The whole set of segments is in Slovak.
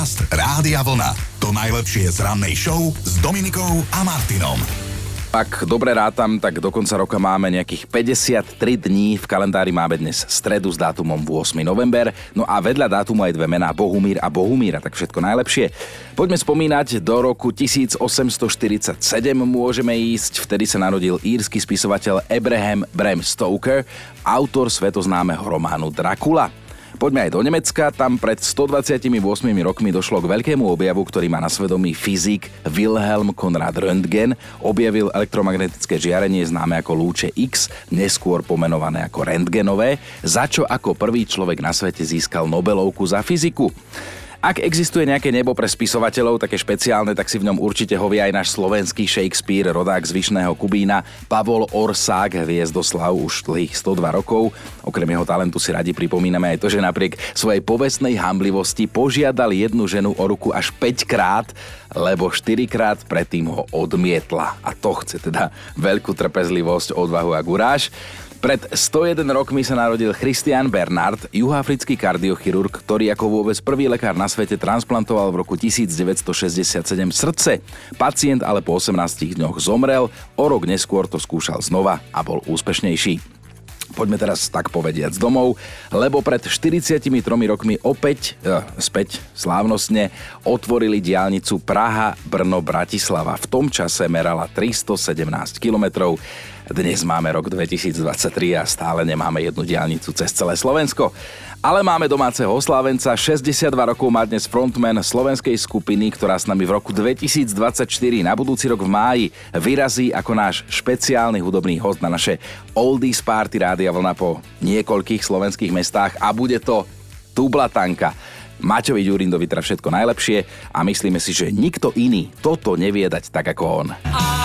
Podcast Rádia Vlna. To najlepšie z rannej show s Dominikou a Martinom. Ak dobre rátam, tak do konca roka máme nejakých 53 dní. V kalendári máme dnes stredu s dátumom 8. november. No a vedľa dátumu aj dve mená Bohumír a Bohumíra, tak všetko najlepšie. Poďme spomínať, do roku 1847 môžeme ísť. Vtedy sa narodil írsky spisovateľ Abraham Bram Stoker, autor svetoznámeho románu Dracula. Poďme aj do Nemecka, tam pred 128 rokmi došlo k veľkému objavu, ktorý má na svedomí fyzik Wilhelm Konrad Röntgen. Objavil elektromagnetické žiarenie známe ako lúče X, neskôr pomenované ako rentgenové, za čo ako prvý človek na svete získal Nobelovku za fyziku. Ak existuje nejaké nebo pre spisovateľov, také špeciálne, tak si v ňom určite hovie aj náš slovenský Shakespeare, rodák z Vyšného Kubína, Pavol Orsák, hviezdoslav už dlhých 102 rokov. Okrem jeho talentu si radi pripomíname aj to, že napriek svojej povestnej hamblivosti požiadal jednu ženu o ruku až 5 krát, lebo 4 krát predtým ho odmietla. A to chce teda veľkú trpezlivosť, odvahu a guráž. Pred 101 rokmi sa narodil Christian Bernard, juhoafrický kardiochirurg, ktorý ako vôbec prvý lekár na svete transplantoval v roku 1967 srdce. Pacient ale po 18 dňoch zomrel, o rok neskôr to skúšal znova a bol úspešnejší. Poďme teraz tak povediac domov, lebo pred 43 rokmi opäť, e, späť slávnostne, otvorili diálnicu Praha, Brno, Bratislava. V tom čase merala 317 kilometrov. Dnes máme rok 2023 a stále nemáme jednu diálnicu cez celé Slovensko. Ale máme domáceho oslávenca, 62 rokov má dnes frontman slovenskej skupiny, ktorá s nami v roku 2024 na budúci rok v máji vyrazí ako náš špeciálny hudobný host na naše Oldies Party Rádia Vlna po niekoľkých slovenských mestách a bude to Tublatanka. Maťovi Ďurindovi teda všetko najlepšie a myslíme si, že nikto iný toto nevie dať tak ako on.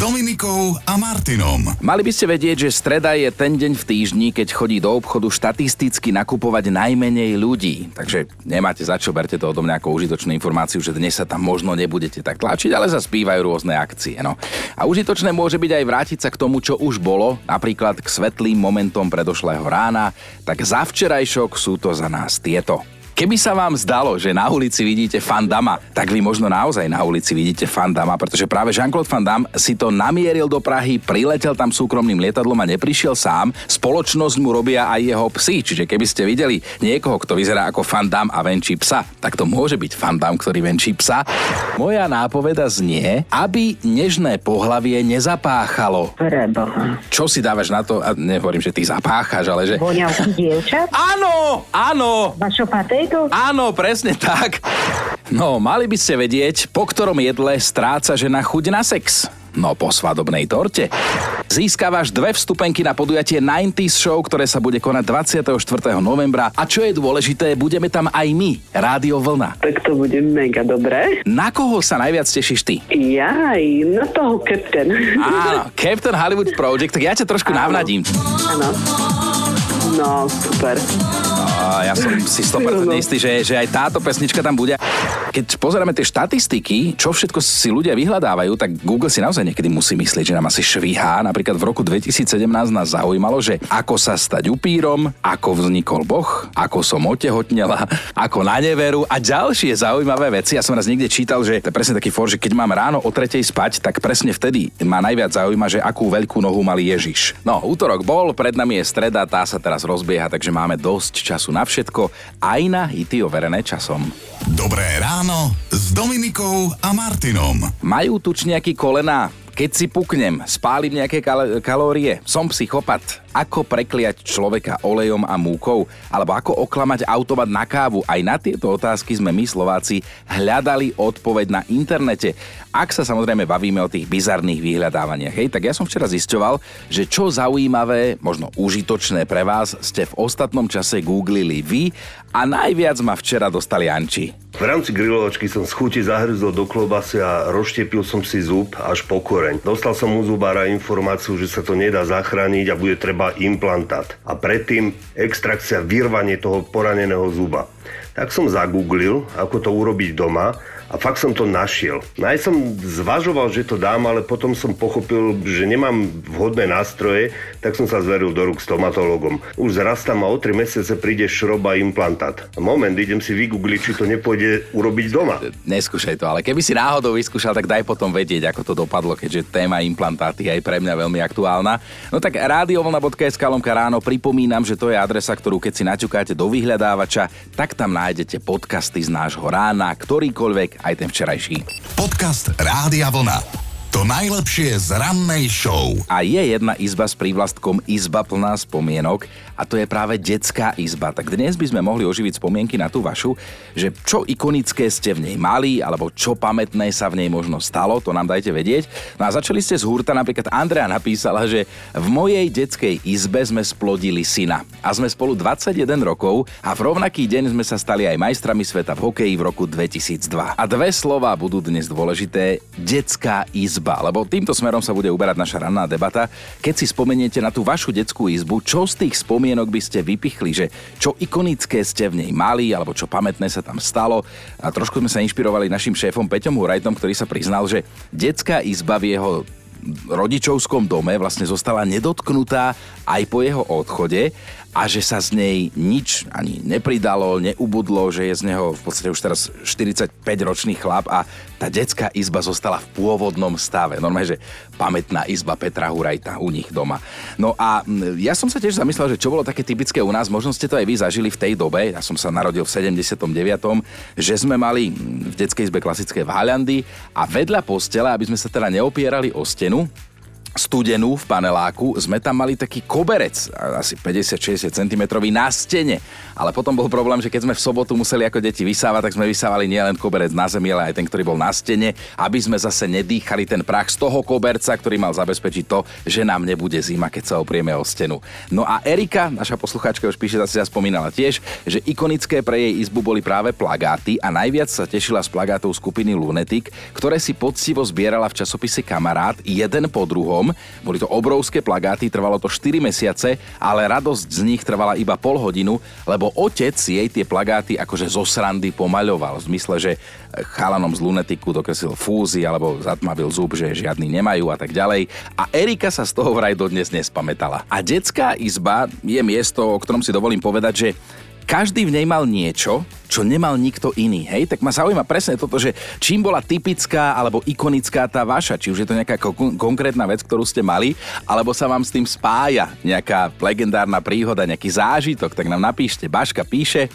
Dominikou a Martinom. Mali by ste vedieť, že streda je ten deň v týždni, keď chodí do obchodu štatisticky nakupovať najmenej ľudí. Takže nemáte za čo, berte to odo mňa ako užitočnú informáciu, že dnes sa tam možno nebudete tak tlačiť, ale zaspívajú rôzne akcie. No. A užitočné môže byť aj vrátiť sa k tomu, čo už bolo, napríklad k svetlým momentom predošlého rána, tak za včerajšok sú to za nás tieto. Keby sa vám zdalo, že na ulici vidíte Fandama, tak vy možno naozaj na ulici vidíte Fandama, pretože práve Jean-Claude Van Damme si to namieril do Prahy, priletel tam súkromným lietadlom a neprišiel sám. Spoločnosť mu robia aj jeho psy, čiže keby ste videli niekoho, kto vyzerá ako Van Damme a venčí psa, tak to môže byť Van Damme, ktorý venčí psa. Moja nápoveda znie, aby nežné pohlavie nezapáchalo. Preboha. Čo si dávaš na to? A nehovorím, že ty zapáchaš, ale že... Voňavky dievčat? Áno, áno, Vašo patéto? Áno, presne tak. No, mali by ste vedieť, po ktorom jedle stráca žena chuť na sex. No, po svadobnej torte. Získavaš dve vstupenky na podujatie 90s Show, ktoré sa bude konať 24. novembra. A čo je dôležité, budeme tam aj my, Rádio Vlna. Tak to bude mega dobré. Na koho sa najviac tešíš ty? Jaj, na toho Captain. Áno, Captain Hollywood Project, tak ja ťa trošku navnadím. Áno. No, super. Ja som si 100% istý, že, že aj táto pesnička tam bude. Keď pozeráme tie štatistiky, čo všetko si ľudia vyhľadávajú, tak Google si naozaj niekedy musí myslieť, že nám asi švíhá. Napríklad v roku 2017 nás zaujímalo, že ako sa stať upírom, ako vznikol Boh, ako som otehotnela, ako na neveru a ďalšie zaujímavé veci. Ja som raz niekde čítal, že to je presne taký for, že keď mám ráno o tretej spať, tak presne vtedy ma najviac zaujíma, že akú veľkú nohu mal Ježiš. No, útorok bol, pred nami je streda, tá sa teraz rozbieha, takže máme dosť času na všetko, aj na hity overené časom. Dobré ráno s Dominikou a Martinom. Majú tučniaky kolená? Keď si puknem, spálim nejaké kal- kalórie, som psychopat. Ako prekliať človeka olejom a múkou? Alebo ako oklamať automat na kávu? Aj na tieto otázky sme my Slováci hľadali odpoveď na internete. Ak sa samozrejme bavíme o tých bizarných vyhľadávaniach, hej, tak ja som včera zisťoval, že čo zaujímavé, možno užitočné pre vás ste v ostatnom čase googlili vy a najviac ma včera dostali Anči. V rámci grilovačky som z chuti zahryzol do klobasy a rozštiepil som si zub až po koreň. Dostal som u zubára informáciu, že sa to nedá zachrániť a bude treba implantát. A predtým extrakcia, vyrvanie toho poraneného zuba. Tak som zagooglil, ako to urobiť doma a fakt som to našiel. No aj som zvažoval, že to dám, ale potom som pochopil, že nemám vhodné nástroje, tak som sa zveril do rúk stomatologom. Už zrastám a o 3 mesiace príde šroba implantát. Moment, idem si vygoogliť, či to nepôjde urobiť doma. Neskúšaj to, ale keby si náhodou vyskúšal, tak daj potom vedieť, ako to dopadlo, keďže téma implantáty je aj pre mňa veľmi aktuálna. No tak radiovlna.sk lomka ráno pripomínam, že to je adresa, ktorú keď si naťukáte do vyhľadávača, tak tam nájdete podcasty z nášho rána, ktorýkoľvek aj ten včerajší. Podcast Rádia Vlna. To najlepšie z rannej show. A je jedna izba s prívlastkom izba plná spomienok a to je práve detská izba. Tak dnes by sme mohli oživiť spomienky na tú vašu, že čo ikonické ste v nej mali, alebo čo pamätné sa v nej možno stalo, to nám dajte vedieť. No a začali ste z hurta, napríklad Andrea napísala, že v mojej detskej izbe sme splodili syna. A sme spolu 21 rokov a v rovnaký deň sme sa stali aj majstrami sveta v hokeji v roku 2002. A dve slova budú dnes dôležité. Detská izba izba, lebo týmto smerom sa bude uberať naša ranná debata. Keď si spomeniete na tú vašu detskú izbu, čo z tých spomienok by ste vypichli, že čo ikonické ste v nej mali, alebo čo pamätné sa tam stalo. A trošku sme sa inšpirovali našim šéfom Peťom Hurajtom, ktorý sa priznal, že detská izba v jeho rodičovskom dome vlastne zostala nedotknutá aj po jeho odchode a že sa z nej nič ani nepridalo, neubudlo, že je z neho v podstate už teraz 45-ročný chlap a tá detská izba zostala v pôvodnom stave. Normálne, že pamätná izba Petra Hurajta u nich doma. No a ja som sa tiež zamyslel, že čo bolo také typické u nás, možno ste to aj vy zažili v tej dobe, ja som sa narodil v 79., že sme mali v detskej izbe klasické váľandy a vedľa postela, aby sme sa teda neopierali o stenu, studenú v paneláku, sme tam mali taký koberec, asi 50-60 cm na stene. Ale potom bol problém, že keď sme v sobotu museli ako deti vysávať, tak sme vysávali nielen koberec na zemi, ale aj ten, ktorý bol na stene, aby sme zase nedýchali ten prach z toho koberca, ktorý mal zabezpečiť to, že nám nebude zima, keď sa oprieme o stenu. No a Erika, naša poslucháčka už píše, zase spomínala tiež, že ikonické pre jej izbu boli práve plagáty a najviac sa tešila z plagátov skupiny Lunetic, ktoré si poctivo zbierala v časopise Kamarát jeden po druhom Bohom. Boli to obrovské plagáty, trvalo to 4 mesiace, ale radosť z nich trvala iba pol hodinu, lebo otec jej tie plagáty akože zo srandy pomaľoval. V zmysle, že chalanom z lunetiku dokreslil fúzy alebo zatmavil zub, že žiadny nemajú a tak ďalej. A Erika sa z toho vraj dodnes nespamätala. A detská izba je miesto, o ktorom si dovolím povedať, že každý v nej mal niečo, čo nemal nikto iný. Hej, tak ma zaujíma presne toto, že čím bola typická alebo ikonická tá vaša, či už je to nejaká kon- konkrétna vec, ktorú ste mali, alebo sa vám s tým spája nejaká legendárna príhoda, nejaký zážitok, tak nám napíšte. Baška píše,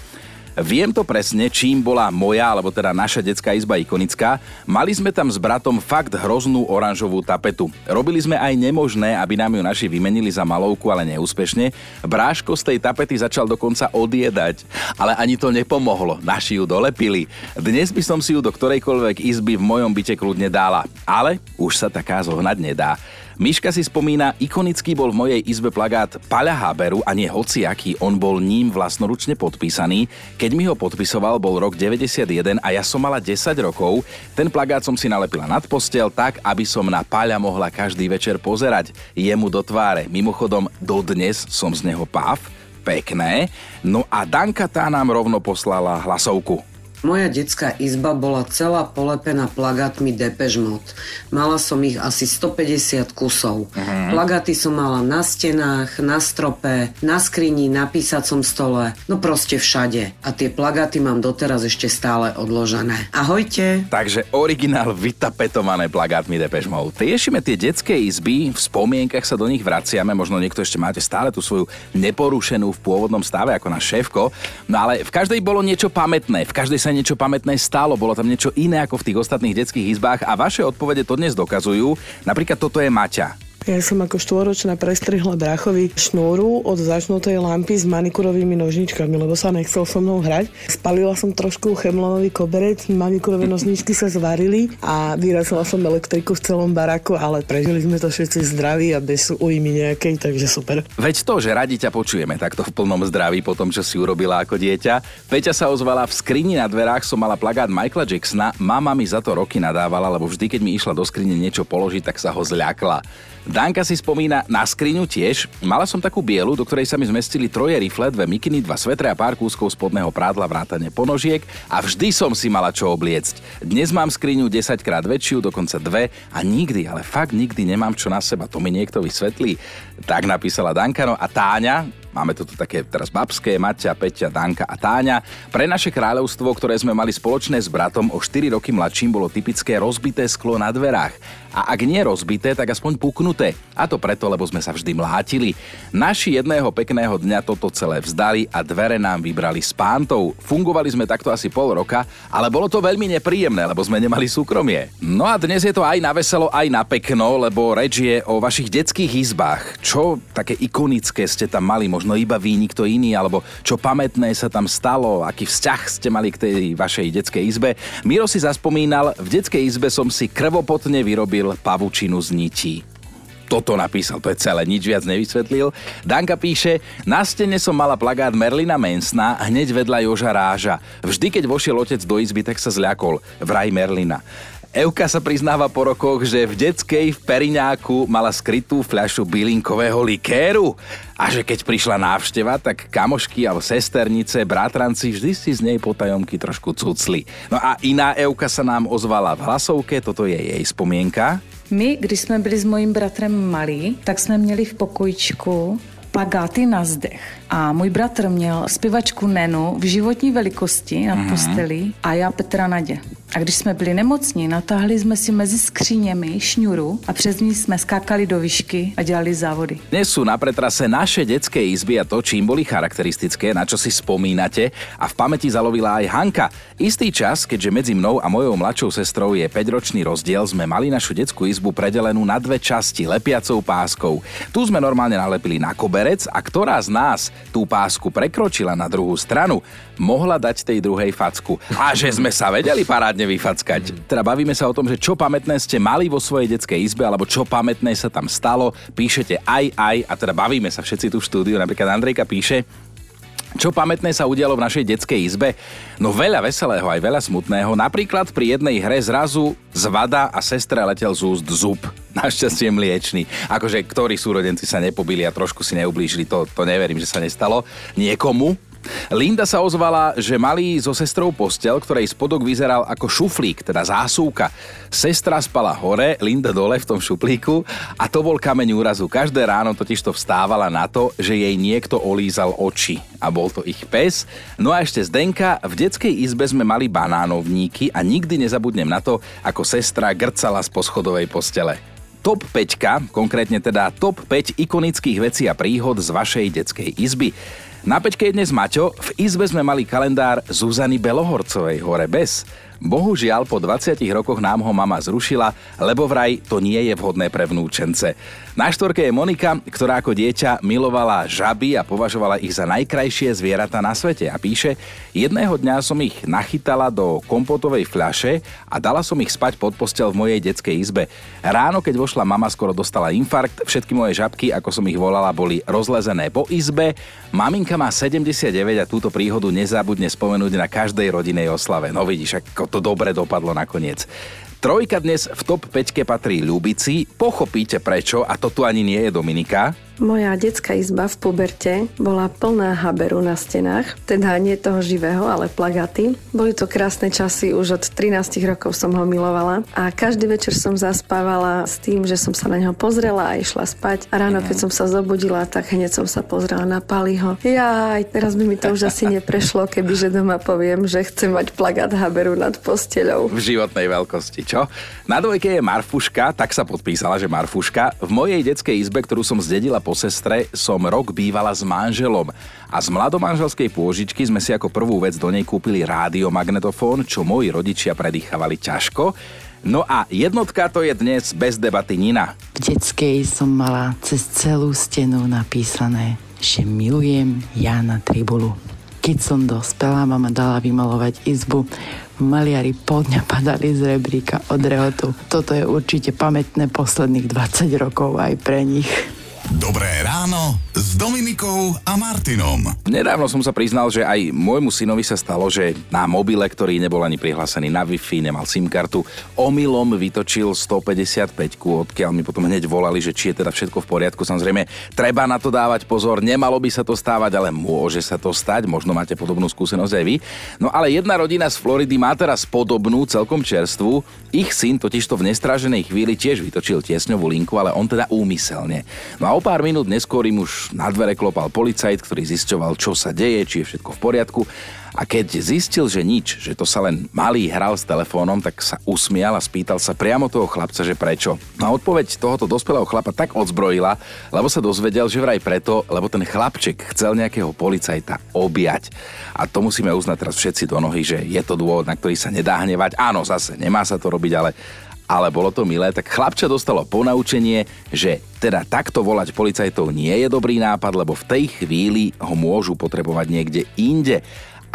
Viem to presne, čím bola moja, alebo teda naša detská izba ikonická. Mali sme tam s bratom fakt hroznú oranžovú tapetu. Robili sme aj nemožné, aby nám ju naši vymenili za malovku, ale neúspešne. Bráško z tej tapety začal dokonca odiedať, ale ani to nepomohlo. Naši ju dolepili. Dnes by som si ju do ktorejkoľvek izby v mojom byte kľudne dala, ale už sa taká zohnať nedá. Miška si spomína, ikonický bol v mojej izbe plagát Paľa Haberu a nie hociaký, on bol ním vlastnoručne podpísaný. Keď mi ho podpisoval, bol rok 91 a ja som mala 10 rokov. Ten plagát som si nalepila nad postel tak, aby som na Paľa mohla každý večer pozerať. Jemu do tváre. Mimochodom, dodnes som z neho páv. Pekné. No a Danka tá nám rovno poslala hlasovku. Moja detská izba bola celá polepená plagátmi Depeche Mode. Mala som ich asi 150 kusov. Uh-huh. Plagáty som mala na stenách, na strope, na skrini, na písacom stole, no proste všade. A tie plagáty mám doteraz ešte stále odložené. Ahojte! Takže originál vytapetované plagátmi Depeche Mode. Riešime tie detské izby, v spomienkach sa do nich vraciame, možno niekto ešte máte stále tú svoju neporušenú v pôvodnom stave ako na šéfko, no ale v každej bolo niečo pamätné, v každej sa niečo pamätné stalo, bolo tam niečo iné ako v tých ostatných detských izbách a vaše odpovede to dnes dokazujú. Napríklad toto je Maťa. Ja som ako štvoročná prestrihla bráchovi šnúru od začnutej lampy s manikurovými nožničkami, lebo sa nechcel so mnou hrať. Spalila som trošku chemlonový koberec, manikurové nožničky sa zvarili a vyrazila som elektriku v celom baraku, ale prežili sme to všetci zdraví a bez újmy nejakej, takže super. Veď to, že radi ťa počujeme takto v plnom zdraví po tom, čo si urobila ako dieťa. Peťa sa ozvala v skrini na dverách, som mala plagát Michaela Jacksona, mama mi za to roky nadávala, lebo vždy, keď mi išla do skrine niečo položiť, tak sa ho zľakla. Danka si spomína na skriňu tiež. Mala som takú bielu, do ktorej sa mi zmestili troje rifle, dve mikiny, dva svetre a pár kúskov spodného prádla vrátane ponožiek a vždy som si mala čo obliecť. Dnes mám skriňu 10 krát väčšiu, dokonca dve a nikdy, ale fakt nikdy nemám čo na seba. To mi niekto vysvetlí. Tak napísala Dankano a Táňa, Máme tu také teraz babské, Maťa, Peťa, Danka a Táňa. Pre naše kráľovstvo, ktoré sme mali spoločné s bratom o 4 roky mladším, bolo typické rozbité sklo na dverách. A ak nie rozbité, tak aspoň puknuté. A to preto, lebo sme sa vždy mlátili. Naši jedného pekného dňa toto celé vzdali a dvere nám vybrali s pántou. Fungovali sme takto asi pol roka, ale bolo to veľmi nepríjemné, lebo sme nemali súkromie. No a dnes je to aj na veselo, aj na pekno, lebo reč je o vašich detských izbách. Čo také ikonické ste tam mali, možno iba vy, nikto iný, alebo čo pamätné sa tam stalo, aký vzťah ste mali k tej vašej detskej izbe. Miro si zaspomínal, v detskej izbe som si krvopotne vyrobil pavučinu z nití toto napísal, to je celé, nič viac nevysvetlil. Danka píše, na stene som mala plagát Merlina Mensna, hneď vedľa Joža Ráža. Vždy, keď vošiel otec do izby, tak sa zľakol. Vraj Merlina. Euka sa priznáva po rokoch, že v detskej v Periňáku mala skrytú fľašu bylinkového likéru a že keď prišla návšteva, tak kamošky alebo sesternice, bratranci vždy si z nej potajomky trošku cucli. No a iná Euka sa nám ozvala v hlasovke, toto je jej spomienka. My, když jsme byli s mojím bratrem malí, tak jsme měli v pokojičku plagáty na zdech. A můj bratr měl zpěvačku Nenu v životní velikosti na mhm. posteli a já Petra Nadě. A když jsme byli nemocní, natáhli jsme si mezi skříněmi šňuru a přes ní jsme skákali do výšky a dělali závody. Dnes sú na pretrase naše detské izby a to, čím boli charakteristické, na čo si spomínate a v pamäti zalovila aj Hanka. Istý čas, keďže medzi mnou a mojou mladšou sestrou je 5-ročný rozdiel, sme mali našu detskú izbu predelenú na dve časti lepiacou páskou. Tu sme normálne nalepili na koberec a ktorá z nás tú pásku prekročila na druhú stranu, mohla dať tej druhej facku. A že sme sa vedeli parádne vyfackať. Teda bavíme sa o tom, že čo pamätné ste mali vo svojej detskej izbe, alebo čo pamätné sa tam stalo. Píšete aj, aj, a teda bavíme sa všetci tu v štúdiu. Napríklad Andrejka píše, čo pamätné sa udialo v našej detskej izbe? No veľa veselého aj veľa smutného. Napríklad pri jednej hre zrazu zvada a sestre letel z úst zub. Našťastie mliečný. Akože ktorí súrodenci sa nepobili a trošku si neublížili, to, to neverím, že sa nestalo. Niekomu, Linda sa ozvala, že mali so sestrou postel, ktorej spodok vyzeral ako šuflík, teda zásuvka. Sestra spala hore, Linda dole v tom šuplíku a to bol kameň úrazu. Každé ráno totiž to vstávala na to, že jej niekto olízal oči a bol to ich pes. No a ešte Zdenka, v detskej izbe sme mali banánovníky a nikdy nezabudnem na to, ako sestra grcala z poschodovej postele. Top 5, konkrétne teda top 5 ikonických vecí a príhod z vašej detskej izby. Na pečke je dnes Maťo, v izbe sme mali kalendár Zuzany Belohorcovej hore bez. Bohužiaľ, po 20 rokoch nám ho mama zrušila, lebo vraj to nie je vhodné pre vnúčence. Na štvorke je Monika, ktorá ako dieťa milovala žaby a považovala ich za najkrajšie zvieratá na svete a píše, jedného dňa som ich nachytala do kompotovej fľaše a dala som ich spať pod postel v mojej detskej izbe. Ráno, keď vošla mama, skoro dostala infarkt, všetky moje žabky, ako som ich volala, boli rozlezené po izbe. Maminka má 79 a túto príhodu nezabudne spomenúť na každej rodinej oslave. No vidíš, ako to dobre dopadlo nakoniec. Trojka dnes v top 5 patrí Ľubici. Pochopíte prečo a to tu ani nie je Dominika. Moja detská izba v puberte bola plná haberu na stenách, teda nie toho živého, ale plagaty. Boli to krásne časy, už od 13 rokov som ho milovala a každý večer som zaspávala s tým, že som sa na neho pozrela a išla spať a ráno, keď som sa zobudila, tak hneď som sa pozrela na Paliho. Ja aj teraz by mi to už asi neprešlo, kebyže doma poviem, že chcem mať plagát haberu nad posteľou. V životnej veľkosti, čo? Na dvojke je Marfuška, tak sa podpísala, že Marfuška. V mojej detskej izbe, ktorú som zdedila po sestre som rok bývala s manželom a z mladomanželskej pôžičky sme si ako prvú vec do nej kúpili rádiomagnetofón, čo moji rodičia predýchavali ťažko. No a jednotka to je dnes bez debaty Nina. V detskej som mala cez celú stenu napísané, že milujem Jana Tribulu. Keď som dospela, mama dala vymalovať izbu. Maliari pol dňa padali z rebríka od rehotu. Toto je určite pamätné posledných 20 rokov aj pre nich. Dobré ráno s Dominikou a Martinom. Nedávno som sa priznal, že aj môjmu synovi sa stalo, že na mobile, ktorý nebol ani prihlásený na Wi-Fi, nemal SIM kartu, omylom vytočil 155 odkiaľ mi potom hneď volali, že či je teda všetko v poriadku. Samozrejme, treba na to dávať pozor, nemalo by sa to stávať, ale môže sa to stať, možno máte podobnú skúsenosť aj vy. No ale jedna rodina z Floridy má teraz podobnú, celkom čerstvú. Ich syn totižto v nestráženej chvíli tiež vytočil tiesňovú linku, ale on teda úmyselne. No a o pár minút neskôr im už na dvere klopal policajt, ktorý zisťoval, čo sa deje, či je všetko v poriadku. A keď zistil, že nič, že to sa len malý hral s telefónom, tak sa usmial a spýtal sa priamo toho chlapca, že prečo. No a odpoveď tohoto dospelého chlapa tak odzbrojila, lebo sa dozvedel, že vraj preto, lebo ten chlapček chcel nejakého policajta objať. A to musíme uznať teraz všetci do nohy, že je to dôvod, na ktorý sa nedá hnevať. Áno, zase nemá sa to robiť, ale ale bolo to milé, tak chlapča dostalo ponaučenie, že teda takto volať policajtov nie je dobrý nápad, lebo v tej chvíli ho môžu potrebovať niekde inde.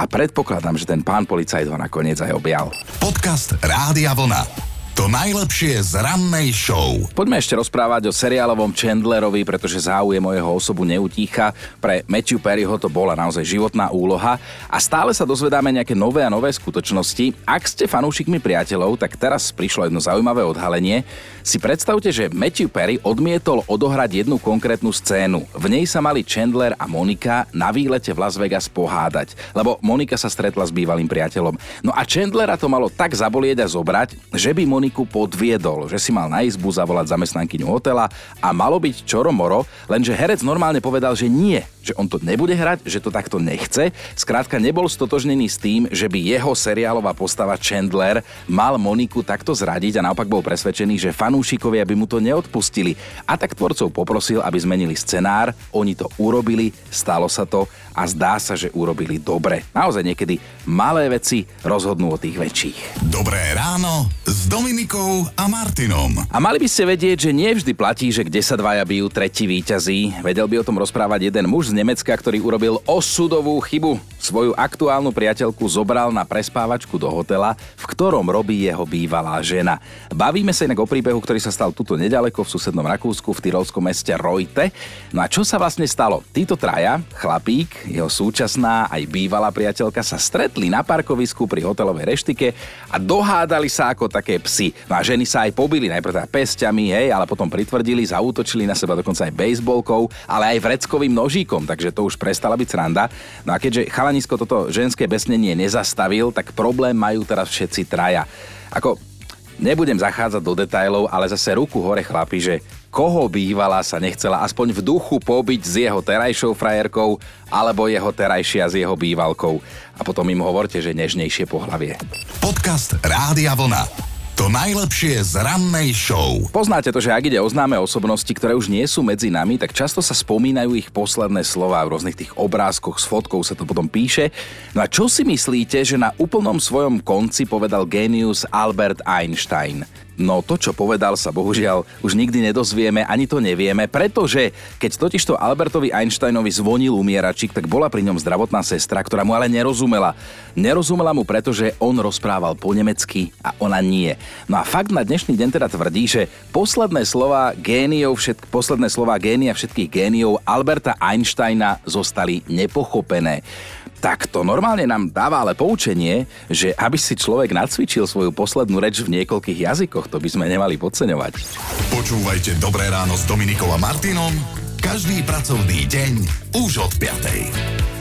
A predpokladám, že ten pán policajt ho nakoniec aj objal. Podcast Rádia Vlna. To najlepšie z rannej show. Poďme ešte rozprávať o seriálovom Chandlerovi, pretože záujem o jeho osobu neutícha. Pre Matthew Perryho to bola naozaj životná úloha a stále sa dozvedáme nejaké nové a nové skutočnosti. Ak ste fanúšikmi priateľov, tak teraz prišlo jedno zaujímavé odhalenie. Si predstavte, že Matthew Perry odmietol odohrať jednu konkrétnu scénu. V nej sa mali Chandler a Monika na výlete v Las Vegas pohádať, lebo Monika sa stretla s bývalým priateľom. No a Chandlera to malo tak zabolieť a zobrať, že by Monika Moniku podviedol, že si mal na izbu zavolať zamestnankyňu hotela a malo byť čoromoro, lenže herec normálne povedal, že nie, že on to nebude hrať, že to takto nechce. Skrátka nebol stotožnený s tým, že by jeho seriálová postava Chandler mal Moniku takto zradiť a naopak bol presvedčený, že fanúšikovia by mu to neodpustili. A tak tvorcov poprosil, aby zmenili scenár, oni to urobili, stalo sa to a zdá sa, že urobili dobre. Naozaj niekedy malé veci rozhodnú o tých väčších. Dobré ráno s Dominikou a Martinom. A mali by ste vedieť, že nie vždy platí, že kde sa dvaja bijú, tretí víťazí. Vedel by o tom rozprávať jeden muž z Nemecka, ktorý urobil osudovú chybu. Svoju aktuálnu priateľku zobral na prespávačku do hotela, v ktorom robí jeho bývalá žena. Bavíme sa inak o príbehu, ktorý sa stal tuto nedaleko v susednom Rakúsku v tyrolskom meste Rojte. No a čo sa vlastne stalo? Títo traja, chlapík, jeho súčasná aj bývalá priateľka sa stretli na parkovisku pri hotelovej reštike a dohádali sa ako také psy. No a ženy sa aj pobili, najprv teda pestiami, hej, ale potom pritvrdili, zautočili na seba dokonca aj bejsbolkou, ale aj vreckovým nožíkom, takže to už prestala byť sranda. No a keďže chalanisko toto ženské besnenie nezastavil, tak problém majú teraz všetci traja. Ako Nebudem zachádzať do detajlov, ale zase ruku hore chlapi, že koho bývala sa nechcela aspoň v duchu pobiť s jeho terajšou frajerkou alebo jeho terajšia s jeho bývalkou. A potom im hovorte, že nežnejšie pohlavie. Podcast Rádia Vlna. To najlepšie z rannej show. Poznáte to, že ak ide o známe osobnosti, ktoré už nie sú medzi nami, tak často sa spomínajú ich posledné slova v rôznych tých obrázkoch, s fotkou sa to potom píše. No a čo si myslíte, že na úplnom svojom konci povedal genius Albert Einstein? No to, čo povedal, sa bohužiaľ už nikdy nedozvieme, ani to nevieme, pretože keď totižto Albertovi Einsteinovi zvonil umieračik, tak bola pri ňom zdravotná sestra, ktorá mu ale nerozumela. Nerozumela mu, pretože on rozprával po nemecky a ona nie. No a fakt na dnešný deň teda tvrdí, že posledné slova géniov, všetk, posledné slova génia všetkých géniov Alberta Einsteina zostali nepochopené tak to normálne nám dáva ale poučenie, že aby si človek nacvičil svoju poslednú reč v niekoľkých jazykoch, to by sme nemali podceňovať. Počúvajte Dobré ráno s Dominikom a Martinom každý pracovný deň už od 5.